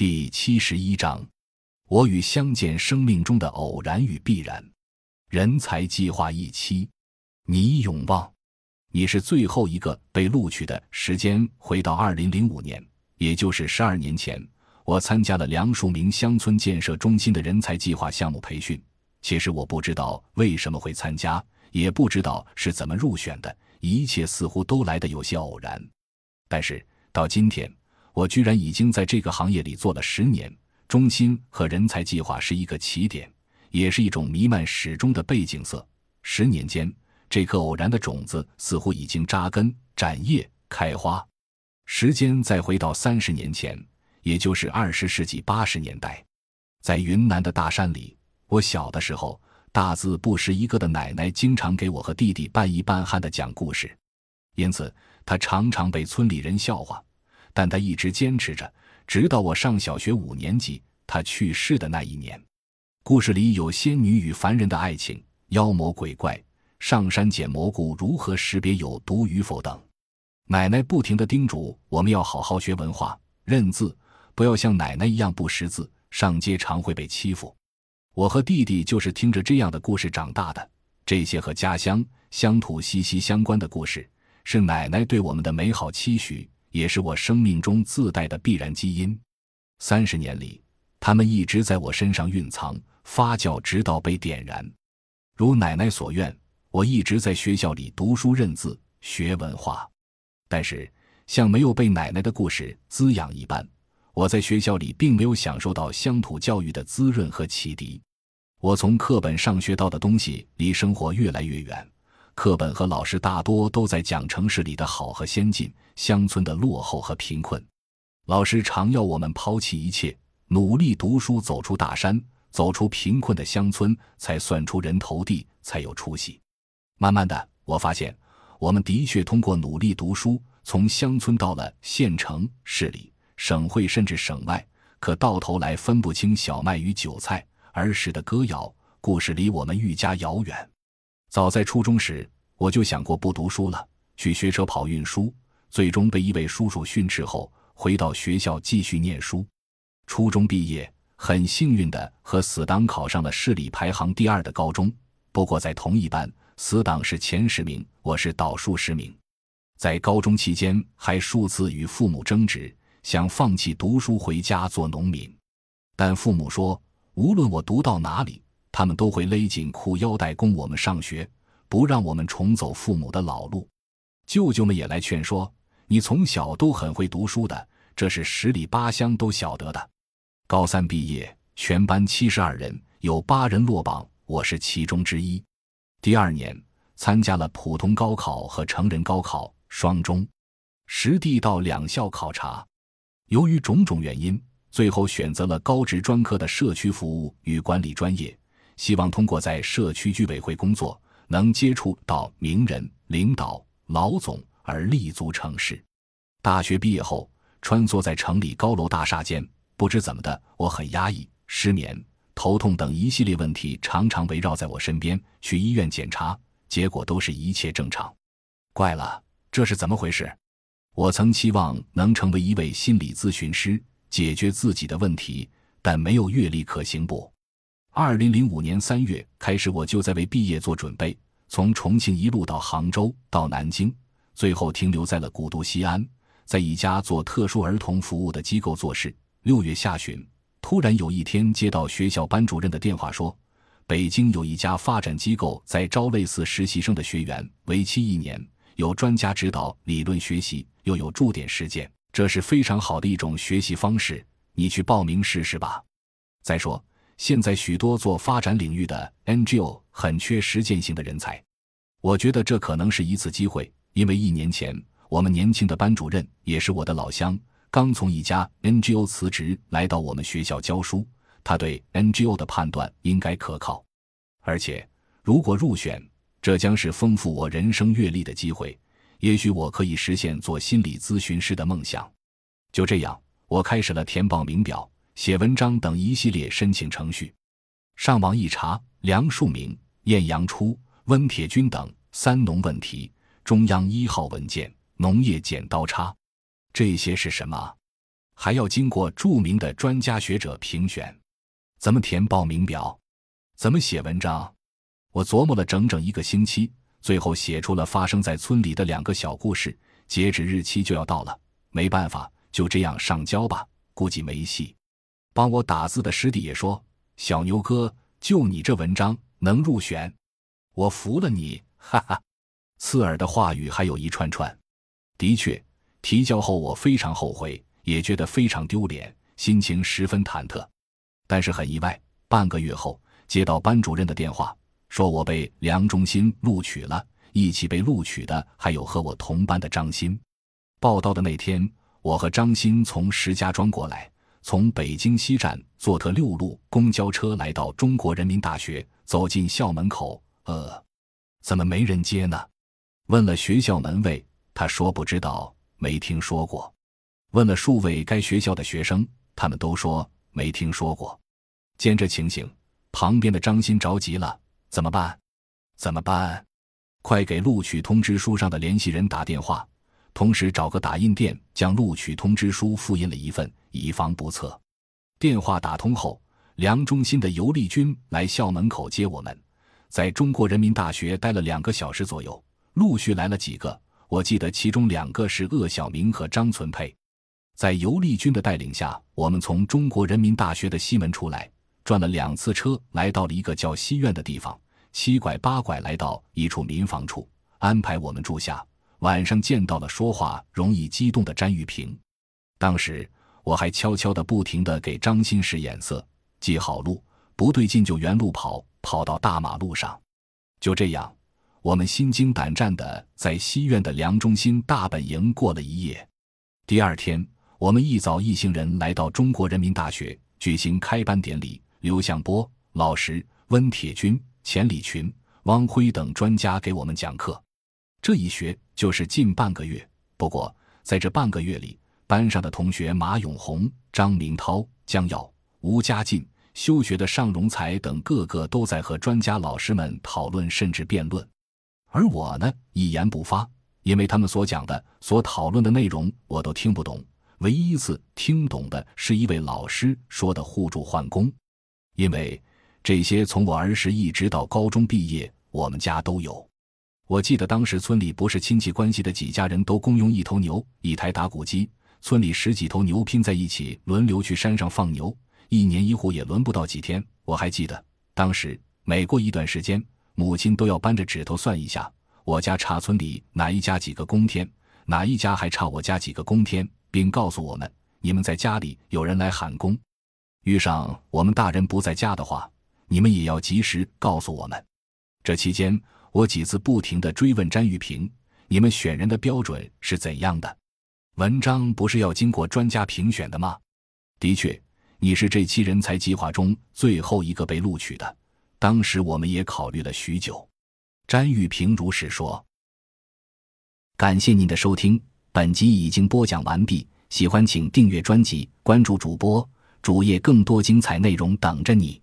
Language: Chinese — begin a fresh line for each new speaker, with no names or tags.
第七十一章，我与相见生命中的偶然与必然。人才计划一期，倪永旺，你是最后一个被录取的。时间回到二零零五年，也就是十二年前，我参加了梁树明乡村建设中心的人才计划项目培训。其实我不知道为什么会参加，也不知道是怎么入选的，一切似乎都来得有些偶然。但是到今天。我居然已经在这个行业里做了十年，中心和人才计划是一个起点，也是一种弥漫始终的背景色。十年间，这颗偶然的种子似乎已经扎根、展叶、开花。时间再回到三十年前，也就是二十世纪八十年代，在云南的大山里，我小的时候，大字不识一个的奶奶经常给我和弟弟半依半憨的讲故事，因此她常常被村里人笑话。但他一直坚持着，直到我上小学五年级，他去世的那一年。故事里有仙女与凡人的爱情，妖魔鬼怪上山捡蘑菇，如何识别有毒与否等。奶奶不停地叮嘱我们要好好学文化、认字，不要像奶奶一样不识字，上街常会被欺负。我和弟弟就是听着这样的故事长大的。这些和家乡乡土息息相关的故事，是奶奶对我们的美好期许。也是我生命中自带的必然基因。三十年里，他们一直在我身上蕴藏、发酵，直到被点燃。如奶奶所愿，我一直在学校里读书认字、学文化。但是，像没有被奶奶的故事滋养一般，我在学校里并没有享受到乡土教育的滋润和启迪。我从课本上学到的东西，离生活越来越远。课本和老师大多都在讲城市里的好和先进，乡村的落后和贫困。老师常要我们抛弃一切，努力读书，走出大山，走出贫困的乡村，才算出人头地，才有出息。慢慢的，我发现我们的确通过努力读书，从乡村到了县城、市里、省会，甚至省外，可到头来分不清小麦与韭菜。儿时的歌谣故事离我们愈加遥远。早在初中时，我就想过不读书了，去学车跑运输。最终被一位叔叔训斥后，回到学校继续念书。初中毕业，很幸运的和死党考上了市里排行第二的高中。不过在同一班，死党是前十名，我是倒数十名。在高中期间，还数次与父母争执，想放弃读书回家做农民。但父母说，无论我读到哪里。他们都会勒紧裤腰带供我们上学，不让我们重走父母的老路。舅舅们也来劝说：“你从小都很会读书的，这是十里八乡都晓得的。”高三毕业，全班七十二人，有八人落榜，我是其中之一。第二年参加了普通高考和成人高考双中，实地到两校考察。由于种种原因，最后选择了高职专科的社区服务与管理专业。希望通过在社区居委会工作，能接触到名人、领导、老总而立足城市。大学毕业后，穿梭在城里高楼大厦间，不知怎么的，我很压抑、失眠、头痛等一系列问题常常围绕在我身边。去医院检查，结果都是一切正常。怪了，这是怎么回事？我曾期望能成为一位心理咨询师，解决自己的问题，但没有阅历可行不？二零零五年三月开始，我就在为毕业做准备。从重庆一路到杭州，到南京，最后停留在了古都西安，在一家做特殊儿童服务的机构做事。六月下旬，突然有一天接到学校班主任的电话，说北京有一家发展机构在招类似实习生的学员，为期一年，有专家指导理论学习，又有驻点实践，这是非常好的一种学习方式。你去报名试试吧。再说。现在许多做发展领域的 NGO 很缺实践性的人才，我觉得这可能是一次机会。因为一年前，我们年轻的班主任也是我的老乡，刚从一家 NGO 辞职来到我们学校教书。他对 NGO 的判断应该可靠，而且如果入选，这将是丰富我人生阅历的机会。也许我可以实现做心理咨询师的梦想。就这样，我开始了填报名表。写文章等一系列申请程序，上网一查，梁漱溟、晏阳初、温铁军等三农问题，中央一号文件，农业剪刀差，这些是什么？还要经过著名的专家学者评选。怎么填报名表？怎么写文章？我琢磨了整整一个星期，最后写出了发生在村里的两个小故事。截止日期就要到了，没办法，就这样上交吧。估计没戏。帮我打字的师弟也说：“小牛哥，就你这文章能入选，我服了你！”哈哈，刺耳的话语还有一串串。的确，提交后我非常后悔，也觉得非常丢脸，心情十分忐忑。但是很意外，半个月后接到班主任的电话，说我被梁中心录取了。一起被录取的还有和我同班的张鑫。报道的那天，我和张鑫从石家庄过来，从北京西站坐特六路公交车来到中国人民大学。走进校门口，呃，怎么没人接呢？问了学校门卫，他说不知道，没听说过。问了数位该学校的学生，他们都说没听说过。见这情形，旁边的张鑫着急了：怎么办？怎么办？快给录取通知书上的联系人打电话，同时找个打印店将录取通知书复印了一份，以防不测。电话打通后，梁中心的尤立军来校门口接我们，在中国人民大学待了两个小时左右。陆续来了几个，我记得其中两个是鄂晓明和张存佩。在尤立军的带领下，我们从中国人民大学的西门出来，转了两次车，来到了一个叫西苑的地方。七拐八拐来到一处民房处，安排我们住下。晚上见到了说话容易激动的詹玉平，当时我还悄悄的不停的给张新使眼色，记好路，不对劲就原路跑，跑到大马路上。就这样，我们心惊胆战的在西苑的梁中心大本营过了一夜。第二天，我们一早一行人来到中国人民大学举行开班典礼，刘向波老师、温铁军。钱理群、汪辉等专家给我们讲课，这一学就是近半个月。不过在这半个月里，班上的同学马永红、张明涛、江耀、吴家进、休学的尚荣才等个个都在和专家老师们讨论甚至辩论，而我呢一言不发，因为他们所讲的、所讨论的内容我都听不懂。唯一一次听懂的是一位老师说的互助换工，因为。这些从我儿时一直到高中毕业，我们家都有。我记得当时村里不是亲戚关系的几家人都共用一头牛、一台打谷机，村里十几头牛拼在一起，轮流去山上放牛，一年一户也轮不到几天。我还记得，当时每过一段时间，母亲都要扳着指头算一下，我家差村里哪一家几个公天，哪一家还差我家几个公天，并告诉我们：你们在家里有人来喊工，遇上我们大人不在家的话。你们也要及时告诉我们。这期间，我几次不停的追问詹玉平：“你们选人的标准是怎样的？文章不是要经过专家评选的吗？”的确，你是这期人才计划中最后一个被录取的。当时我们也考虑了许久。詹玉平如实说：“感谢您的收听，本集已经播讲完毕。喜欢请订阅专辑，关注主播主页，更多精彩内容等着你。”